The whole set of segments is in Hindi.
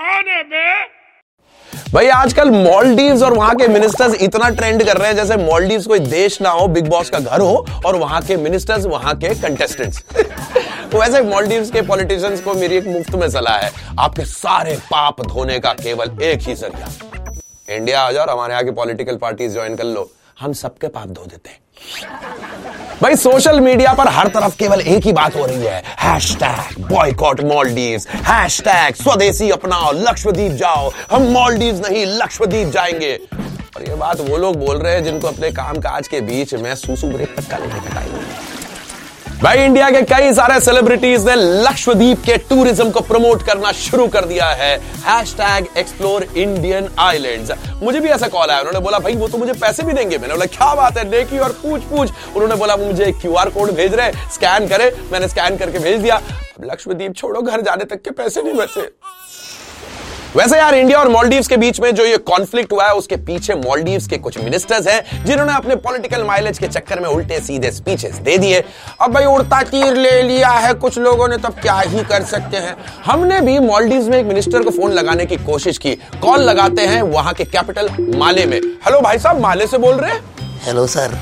कौन है बे? भाई, आजकल मॉलडीव्स और वहाँ के मिनिस्टर्स इतना ट्रेंड कर रहे हैं, जैसे मॉलडीव्स कोई देश ना हो बिग बॉस का घर हो, और वहाँ के मिनिस्टर्स वहाँ के कंटेस्टेंट्स वैसे मॉलडीव्स के पॉलिटिशियंस को मेरी एक मुफ़्त में सलाह है, आपके सारे पाप धोने का केवल एक ही ज़रिया। इंडिया आ जाओ और हमारे यहाँ की पॉलिटिकल पार्टीज़ ज्वाइन कर लो। हम सबके पाप धो देते हैं। भाई सोशल मीडिया पर हर तरफ़ केवल एक ही बात हो रही है। Hashtag boycott Maldive hashtag स्वदेशी अपनाओ लक्ष्मीप जाओ। हम मॉलडीव नहीं, लक्षद्वीप जाएँगे। और ये बात वो लोग बोल रहे हैं जिनको अपने काम काज के बीच में सूसू ब्रेक तक का लेने का टाइम भाई इंडिया के कई सारे सेलिब्रिटीज ने लक्षद्वीप के टूरिज़्म को प्रमोट करना शुरू कर दिया है। एक्सप्लोर इंडियन आइलैंड मुझे भी ऐसा कॉल आया, उन्होंने बोला, भाई, वो तो मुझे पैसे भी देंगे। मैंने बोला, क्या बात है, देखी और पूछ पूछ उन्होंने बोला, वो मुझे क्यू आर कोड भेज रहे स्कैन करे। मैंने स्कैन करके भेज दिया। लक्षद्वीप छोड़ो, घर जाने तक के पैसे नहीं बचे। वैसे यार इंडिया और मॉलडीव्स के बीच में जो ये कॉन्फ्लिक्ट हुआ है उसके पीछे मॉलडीव्स के कुछ मिनिस्टर्स हैं जिन्होंने अपने पॉलिटिकल माइलेज के चक्कर में उल्टे सीधे स्पीचेस दे दिए। अब भाई उड़ता तीर ले लिया है कुछ लोगों ने तब क्या ही कर सकते हैं? हमने भी मॉलडीव्स में एक मिनिस्टर को फ़ोन लगाने की कोशिश की। कॉल लगाते हैं वहाँ के कैपिटल माले में। हेलो भाई साहब माले से बोल रहे हैं? Hello sir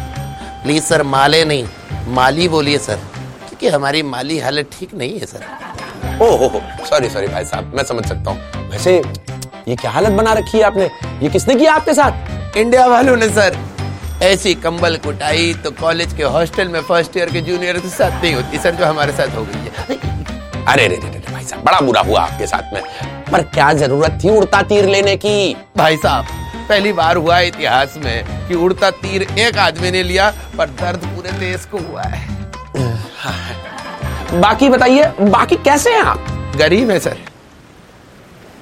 please sir Male नहीं माली बोलिए सर क्योंकि हमारी माली हालत ठीक नहीं है सर ओहो सॉरी सॉरी भाई साहब मैं समझ सकता हूँ। वैसे ये क्या हालत बना रखी है आपने? ये किसने किया आपके साथ? इंडिया वालों ने सर। ऐसी कंबल कुटाई तो कॉलेज के हॉस्टल में फ़र्स्ट ईयर के जूनियर के साथ नहीं होती। सर जो हमारे साथ हो गई है। अरे रे रे रे भाई साहब बड़ा बुरा हुआ आपके साथ में। पर क्या ज़रूरत थी उड़ता तीर लेने की? भाई साहब पहली बार हुआ इतिहास में कि उड़ता तीर एक आदमी ने लिया पर दर्द पूरे देश को हुआ है। बाकी बताइए बाकी कैसे हैं आप? गरीब है सर।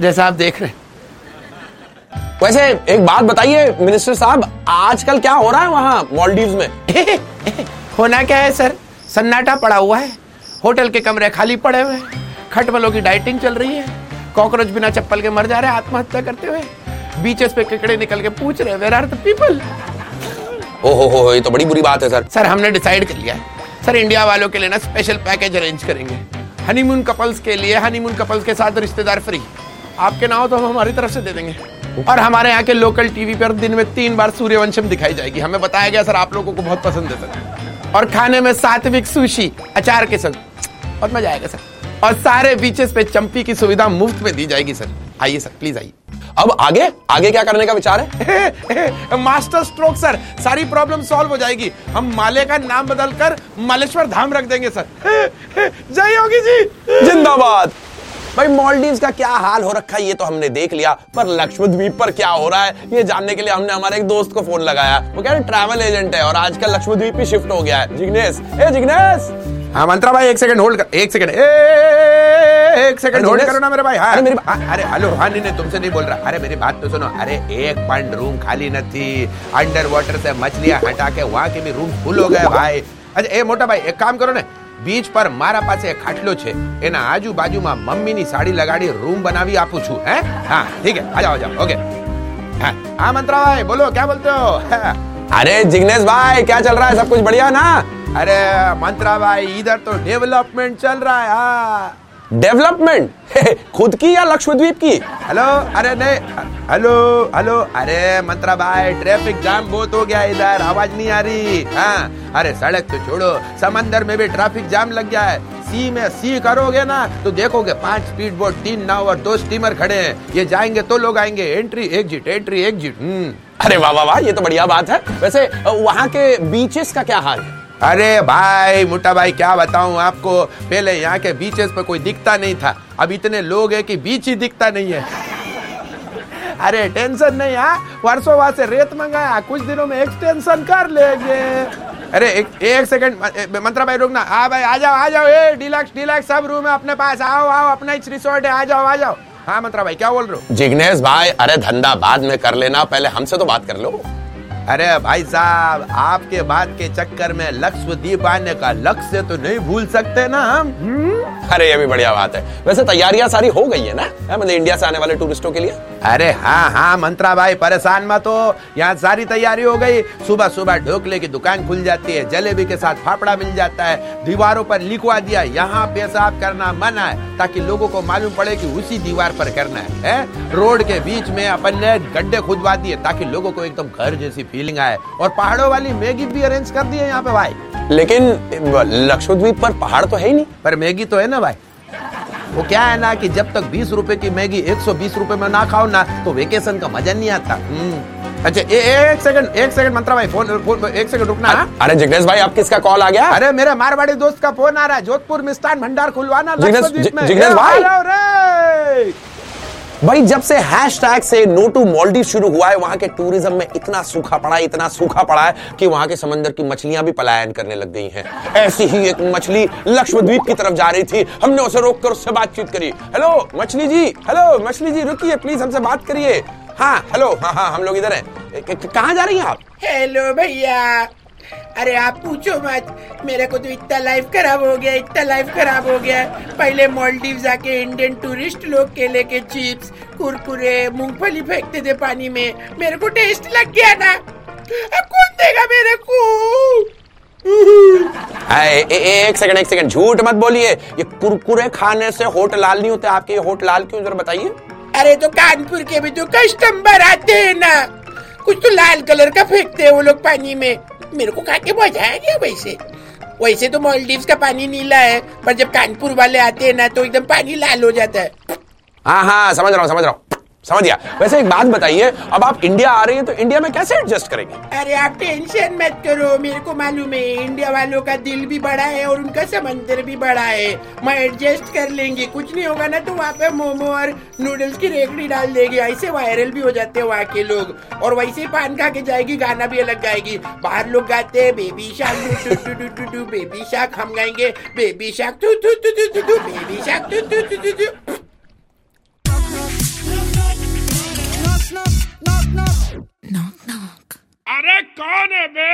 जैसा आप देख रहे हैं। वैसे एक बात बताइए मिनिस्टर साहब आजकल क्या हो रहा है वहाँ मॉलडीव्स में? होना क्या है सर? सन्नाटा पड़ा हुआ है। होटल के कमरे खाली पड़े हुए हैं। खटमलों की डाइटिंग चल रही है। कॉकरोच बिना चप्पल के मर जा रहे हैं आत्महत्या करते हुए। बीचेस पे केकड़े निकल के पूछ रहे वेर आर द पीपल ओहो हो ये तो बड़ी बुरी बात है सर। सर हमने डिसाइड कर लिया है। सर इंडिया वालों के लिए ना स्पेशल पैकेज अरेंज करेंगे। हनीमून कपल्स के लिए हनीमून कपल्स के साथ रिश्तेदार फ्री आपके ना हो तो हम हमारी तरफ़ से दे देंगे। और हमारे यहाँ के लोकल टीवी पर दिन में तीन बार सूर्यवंशम दिखाई जाएगी। हमें बताया गया, सर, आप लोगों को बहुत पसंद है, सर। और खाने में सात्विक सुशी अचार के संग और मज़ा आएगा, सर। और सारे बीचेस पे चंपी की सुविधा मुफ़्त में दी जाएगी, सर। आइए, सर प्लीज़ आइए। अब आगे? आगे क्या करने का विचार है? Master stroke sir. सारी प्रॉब्लम सॉल्व हो जाएगी। हम माले का नाम बदलकर मालेश्वर धाम रख देंगे, सर। जय योगी जी! जिंदाबाद! भाई मॉलडीव्स का क्या हाल हो रखा है? ये तो हमने देख लिया। पर लक्ष्मद्वीप पर क्या हो रहा है? ये जानने के लिए हमने हमारे एक दोस्त को फ़ोन लगाया। वो कह रहे ट्रैवल एजेंट है और आजकल लक्ष्मद्वीप ही शिफ्ट हो गया है। जिग्नेश ए जिग्नेश हाँ मंत्रा भाई एक सेकंड होल्ड कर एक सेकंड एक सेकंड होल्ड करो ना मेरे भाई हाँ। अरे मेरी हाँ, अरे हेलो हाँ नहीं नहीं तुमसे नहीं बोल रहा। अरे मेरी बात तो सुनो अरे एक पॉइंट रूम खाली न थी। अंडर वाटर से मछलियाँ हटा के वहाँ के भी रूम फुल हो गए भाई। अच्छा ए मोटा भाई एक काम करो ना બીચ પર મારા પાસે એક ખાટલો છે એના આજુબાજુમાં મમ્મીની સાડી લગાડી રૂમ બનાવી આપું છું હે હા ઠીક है आ जाओ आ जाओ ओके हाँ हाँ मंत्रा भाई बोलो क्या बोलते हो अरे जिग्नेश भाई क्या चल रहा है सब कुछ बढ़िया ना अरे मंत्रा भाई इधर तो डेवलपमेंट चल रहा है हाँ डेवलपमेंट खुद की या लक्ष्मद्वीप की हेलो अरे नहीं हेलो हेलो अरे मंत्रा भाई ट्रैफ़िक जाम बहुत हो गया इधर। आवाज़ नहीं आ रही। हाँ। अरे सड़क तो छोड़ो। समंदर में भी ट्रैफ़िक जाम लग गया है। सी में सी करोगे ना तो देखोगे पाँच स्पीड बोट तीन नाव और दो स्टीमर खड़े हैं। ये जाएँगे तो लोग आएँगे। एंट्री एग्जिट एंट्री एग्जिट हम्म। अरे वाह वाह वाह ये तो बढ़िया बात है। वैसे वहाँ के बीचेस का क्या हाल है? अरे भाई मोटा भाई क्या बताऊँ आपको? पहले यहाँ के बीचेस पे कोई दिखता नहीं था। अब इतने लोग हैं कि बीच ही दिखता नहीं है। अरे टेंशन नहीं हाँ? वर्षों बाद से रेत मंगाया कुछ दिनों में एक्सटेंशन कर लेंगे। अरे एक एक सेकंड मंत्रा भाई रुकना। हाँ भाई आ जाओ आ जाओ ए डिलक्स डिलक्स सब रूम है अपने पास। आओ आओ अपना ही रिसोर्ट है आ जाओ आ जाओ। हाँ मंत्रा भाई क्या बोल रहे हो? जिग्नेश भाई अरे धंधा बाद में कर लेना पहले हमसे तो बात कर लो। अरे भाई साहब आपके बात के चक्कर में लक्ष्यद्वीप आने का लक्ष्य तो नहीं भूल सकते ना हम। अरे ये भी बढ़िया बात है। वैसे तैयारियाँ सारी हो गई है ना? मतलब इंडिया से आने वाले टूरिस्टों के लिए? अरे हाँ हाँ मंत्रा भाई परेशान मत हो। यहाँ सारी तैयारी हो गई। सुबह सुबह ढोकले की दुकान खुल जाती है जलेबी के साथ फाफड़ा मिल जाता है। दीवारों पर लिखवा दिया यहाँ पेशाब करना मना है ताकि लोगों को मालूम पड़े कि उसी दीवार पर करना है, है? रोड के बीच में अपन ने गड्ढे खुदवा दिए ताकि लोगों को एकदम घर जैसी फीलिंग आए। और पहाड़ों वाली मैगी भी अरेंज कर दी है यहाँ पे भाई। लेकिन लक्षद्वीप पर पहाड़ तो है ही नहीं। पर मैगी तो है ना भाई। वो क्या है ना कि जब तक बीस रुपए की मैगी एक सौ बीस रुपए में ना खाओ ना तो वेकेशन का मज़ा नहीं आता हम्म। अच्छा ए, एक सेकंड एक सेकंड मंत्रा भाई फ़ोन फ़ोन एक सेकंड रुकना हाँ? अरे जिग्नेश भाई आप किसका कॉल आ गया अरे मेरे मारवाड़ी दोस्त का फ़ोन आ रहा है जोधपुर मिस्तान भंडार खुलवाना जिग्नेश- भाई! भाई, जब से हैशटैग से नो टू मॉलडीव शुरू हुआ है, वहाँ के टूरिज़्म में इतना सूखा पड़ा है इतना सूखा पड़ा है कि वहाँ के समंदर की मछलियाँ भी पलायन करने लग गई हैं। ऐसी ही एक मछली लक्षद्वीप की तरफ़ जा रही थी। हमने उसे रोककर उससे बातचीत करी। हेलो मछली जी! हेलो मछली जी, रुकिए प्लीज़ हमसे बात करिए। हाँ हेलो हाँ हाँ हम लोग इधर है। कहाँ जा रही हैं आप? हेलो भैया। अरे आप पूछो मत। मेरे को तो इतना लाइफ खराब हो गया इतना लाइफ खराब हो गया। पहले मालदीव जाके इंडियन टूरिस्ट लोग केले के चिप्स कुरकुरे मूंगफली फेंकते थे पानी में। मेरे को टेस्ट लग गया ना। अब कौन देगा मेरे को? ए, ए, ए, एक सेकंड एक सेकंड झूठ मत बोलिए। ये कुरकुरे खाने से होठ लाल नहीं होते आपके होठ लाल क्यों? जरा बताइए। अरे तो कानपुर के भी तो कस्टमर आते हैं ना। कुछ तो लाल कलर का फेंकते हैं वो लोग पानी में। मेरे को खा के मज़ा गया वैसे। वैसे तो मॉलडीव का पानी नीला है, पर जब कानपुर वाले आते हैं ना तो एकदम पानी लाल हो जाता है। हाँ हाँ समझ रहा हूँ, समझ रहा हूँ। समझ गया वैसे एक बात बताइए अब आप इंडिया आ रही हैं तो इंडिया में कैसे एडजस्ट करेंगे अरे आप टेंशन मत करो मेरे को मालूम है इंडिया वालों का दिल भी बड़ा है और उनका समंदर भी बड़ा है मैं एडजस्ट कर लेंगे कुछ नहीं होगा ना तो वहाँ पे मोमो और नूडल्स की रेकड़ी डाल देगी ऐसे वायरल भी हो जाते हैं वहाँ के लोग और वैसे ही पान खा के जाएगी गाना भी अलग गाएगी बाहर लोग गाते हैं बेबी शाक बेबी शाक हम गाएँगे baby shark baby shark two अरे कौन है बे?